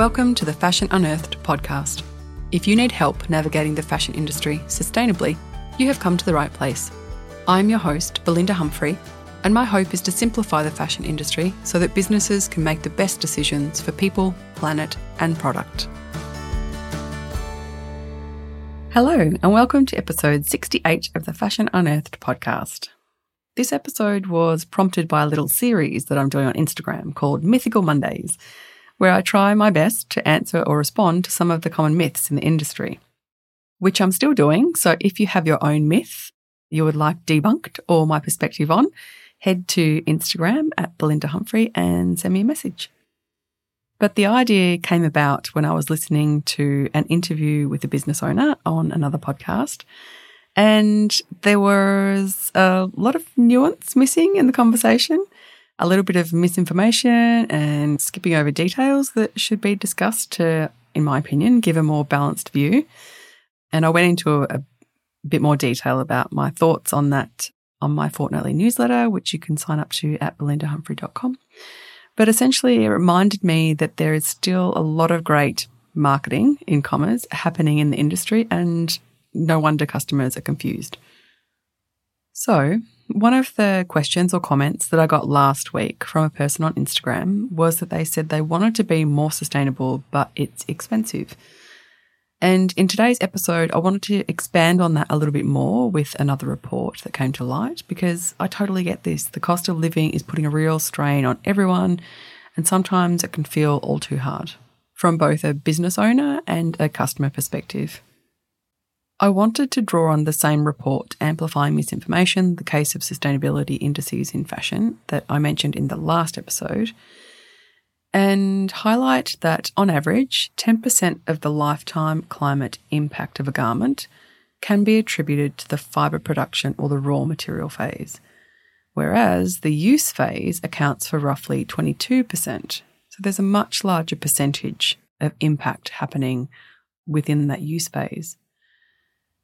Welcome to the Fashion Unearthed podcast. If you need help navigating the fashion industry sustainably, you have come to the right place. I'm your host, Belinda Humphrey, and my hope is to simplify the fashion industry so that businesses can make the best decisions for people, planet, and product. Hello, and welcome to episode 68 of the Fashion Unearthed podcast. This episode was prompted by a little series that I'm doing on Instagram called Mythical Mondays, where I try my best to answer or respond to some of the common myths in the industry, which I'm still doing. So if you have your own myth you would like debunked or my perspective on, head to Instagram at Belinda Humphrey and send me a message. But the idea came about when I was listening to an interview with a business owner on another podcast. And there was a lot of nuance missing in the conversation a little bit of misinformation and skipping over details that should be discussed to, in my opinion, give a more balanced view. And I went into a, a bit more detail about my thoughts on that on my fortnightly newsletter, which you can sign up to at belindahumphrey.com. But essentially, it reminded me that there is still a lot of great marketing in commerce happening in the industry, and no wonder customers are confused. So, one of the questions or comments that I got last week from a person on Instagram was that they said they wanted to be more sustainable, but it's expensive. And in today's episode, I wanted to expand on that a little bit more with another report that came to light because I totally get this. The cost of living is putting a real strain on everyone, and sometimes it can feel all too hard from both a business owner and a customer perspective. I wanted to draw on the same report, Amplifying Misinformation, the case of sustainability indices in fashion, that I mentioned in the last episode, and highlight that on average, 10% of the lifetime climate impact of a garment can be attributed to the fibre production or the raw material phase, whereas the use phase accounts for roughly 22%. So there's a much larger percentage of impact happening within that use phase.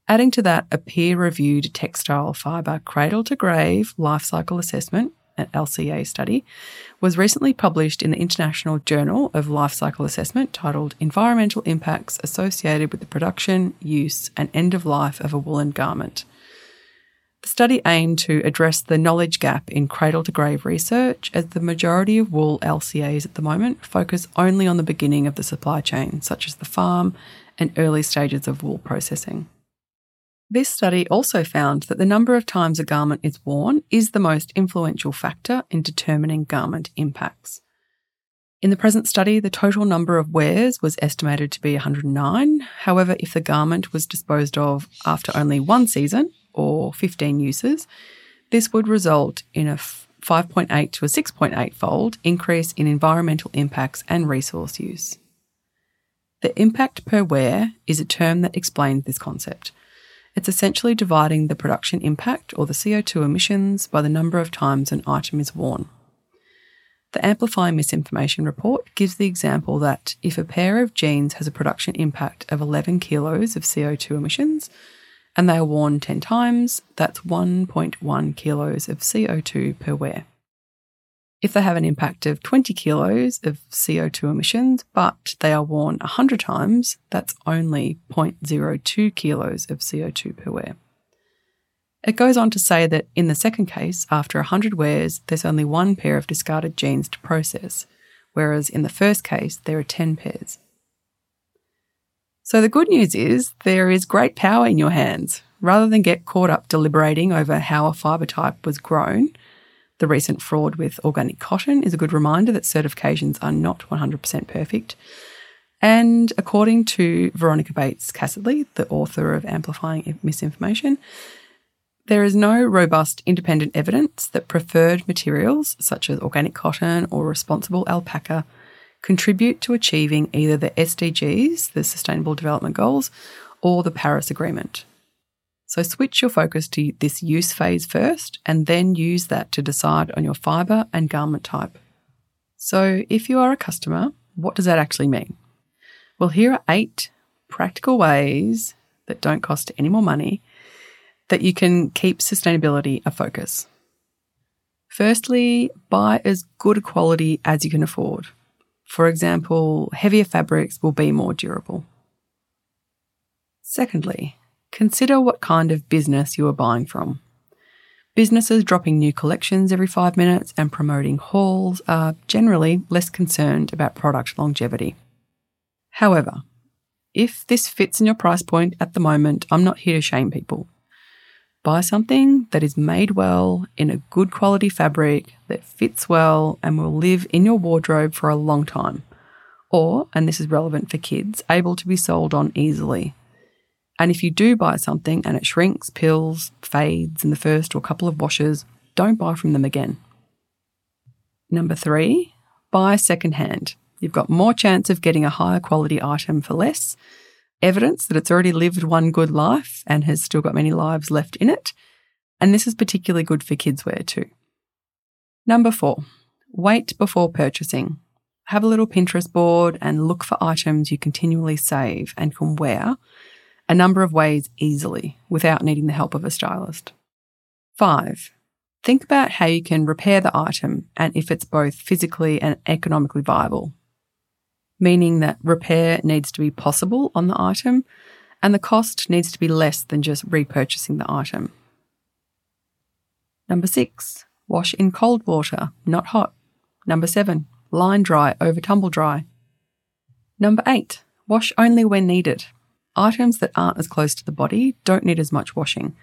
Adding to that, a peer reviewed textile fibre cradle to grave life cycle assessment, an LCA study, was recently published in the International Journal of Life Cycle Assessment titled Environmental Impacts Associated with the Production, Use, and End of Life of a Woolen Garment. The study aimed to address the knowledge gap in cradle to grave research, as the majority of wool LCAs at the moment focus only on the beginning of the supply chain, such as the farm and early stages of wool processing. This study also found that the number of times a garment is worn is the most influential factor in determining garment impacts. In the present study, the total number of wears was estimated to be 109. However, if the garment was disposed of after only one season or 15 uses, this would result in a 5.8 to a 6.8 fold increase in environmental impacts and resource use. The impact per wear is a term that explains this concept. It's essentially dividing the production impact or the CO2 emissions by the number of times an item is worn. The Amplify Misinformation report gives the example that if a pair of jeans has a production impact of 11 kilos of CO2 emissions and they are worn 10 times, that's 1.1 kilos of CO2 per wear. If they have an impact of 20 kilos of CO2 emissions, but they are worn 100 times, that's only 0.02 kilos of CO2 per wear. It goes on to say that in the second case, after 100 wears, there's only one pair of discarded jeans to process, whereas in the first case, there are 10 pairs. So the good news is there is great power in your hands. Rather than get caught up deliberating over how a fibre type was grown, the recent fraud with organic cotton is a good reminder that certifications are not 100% perfect. And according to Veronica Bates Kassatly, the author of Amplifying Misinformation, there is no robust independent evidence that preferred materials such as organic cotton or responsible alpaca contribute to achieving either the SDGs, the Sustainable Development Goals, or the Paris Agreement. So switch your focus to this use phase first and then use that to decide on your fibre and garment type. So if you are a customer, what does that actually mean? Well, here are eight practical ways that don't cost any more money that you can keep sustainability a focus. Firstly, buy as good a quality as you can afford. For example, heavier fabrics will be more durable. Secondly, consider what kind of business you are buying from. Businesses dropping new collections every five minutes and promoting hauls are generally less concerned about product longevity. However, if this fits in your price point at the moment, I'm not here to shame people. Buy something that is made well in a good quality fabric that fits well and will live in your wardrobe for a long time. Or, and this is relevant for kids, able to be sold on easily and if you do buy something and it shrinks, pills, fades in the first or couple of washes, don't buy from them again. Number three, buy secondhand. You've got more chance of getting a higher quality item for less, evidence that it's already lived one good life and has still got many lives left in it. And this is particularly good for kids' wear too. Number four, wait before purchasing. Have a little Pinterest board and look for items you continually save and can wear a number of ways easily without needing the help of a stylist. 5. Think about how you can repair the item and if it's both physically and economically viable, meaning that repair needs to be possible on the item and the cost needs to be less than just repurchasing the item. Number 6. Wash in cold water, not hot. Number 7. Line dry over tumble dry. Number 8. Wash only when needed. Items that aren't as close to the body don't need as much washing,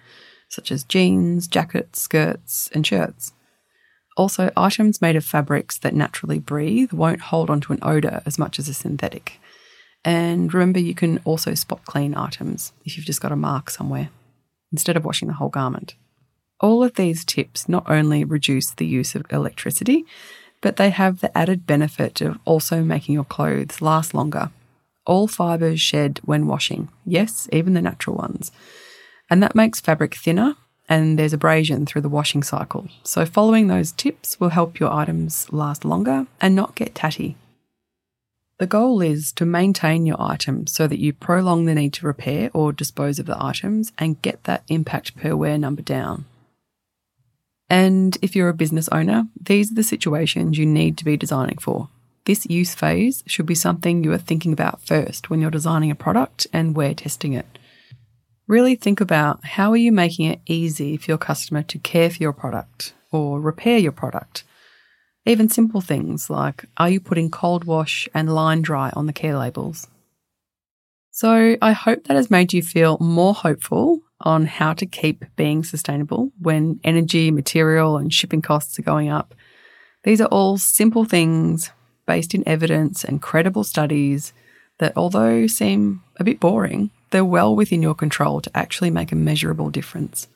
such as jeans, jackets, skirts, and shirts. Also, items made of fabrics that naturally breathe won't hold onto an odour as much as a synthetic. And remember, you can also spot clean items if you've just got a mark somewhere, instead of washing the whole garment. All of these tips not only reduce the use of electricity, but they have the added benefit of also making your clothes last longer all fibres shed when washing. Yes, even the natural ones. And that makes fabric thinner and there's abrasion through the washing cycle. So, following those tips will help your items last longer and not get tatty. The goal is to maintain your item so that you prolong the need to repair or dispose of the items and get that impact per wear number down. And if you're a business owner, these are the situations you need to be designing for. This use phase should be something you are thinking about first when you're designing a product and wear testing it. Really think about how are you making it easy for your customer to care for your product or repair your product. Even simple things like are you putting cold wash and line dry on the care labels? So I hope that has made you feel more hopeful on how to keep being sustainable when energy, material, and shipping costs are going up. These are all simple things based in evidence and credible studies that, although seem a bit boring, they're well within your control to actually make a measurable difference.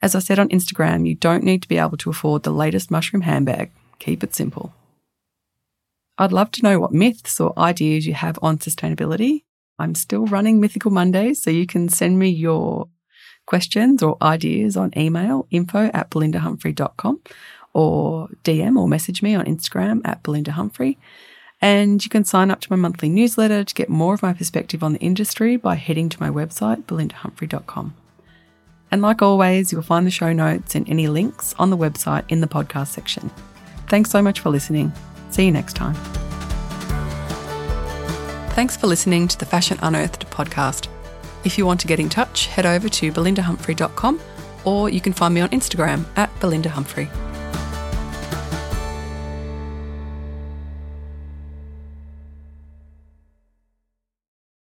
As I said on Instagram, you don't need to be able to afford the latest mushroom handbag. Keep it simple. I'd love to know what myths or ideas you have on sustainability. I'm still running Mythical Mondays, so you can send me your questions or ideas on email info at belindahumphrey.com or DM or message me on Instagram at Belinda Humphrey. And you can sign up to my monthly newsletter to get more of my perspective on the industry by heading to my website, belindahumphrey.com. And like always, you'll find the show notes and any links on the website in the podcast section. Thanks so much for listening. See you next time. Thanks for listening to the Fashion Unearthed podcast. If you want to get in touch, head over to belindahumphrey.com or you can find me on Instagram at belindahumphrey.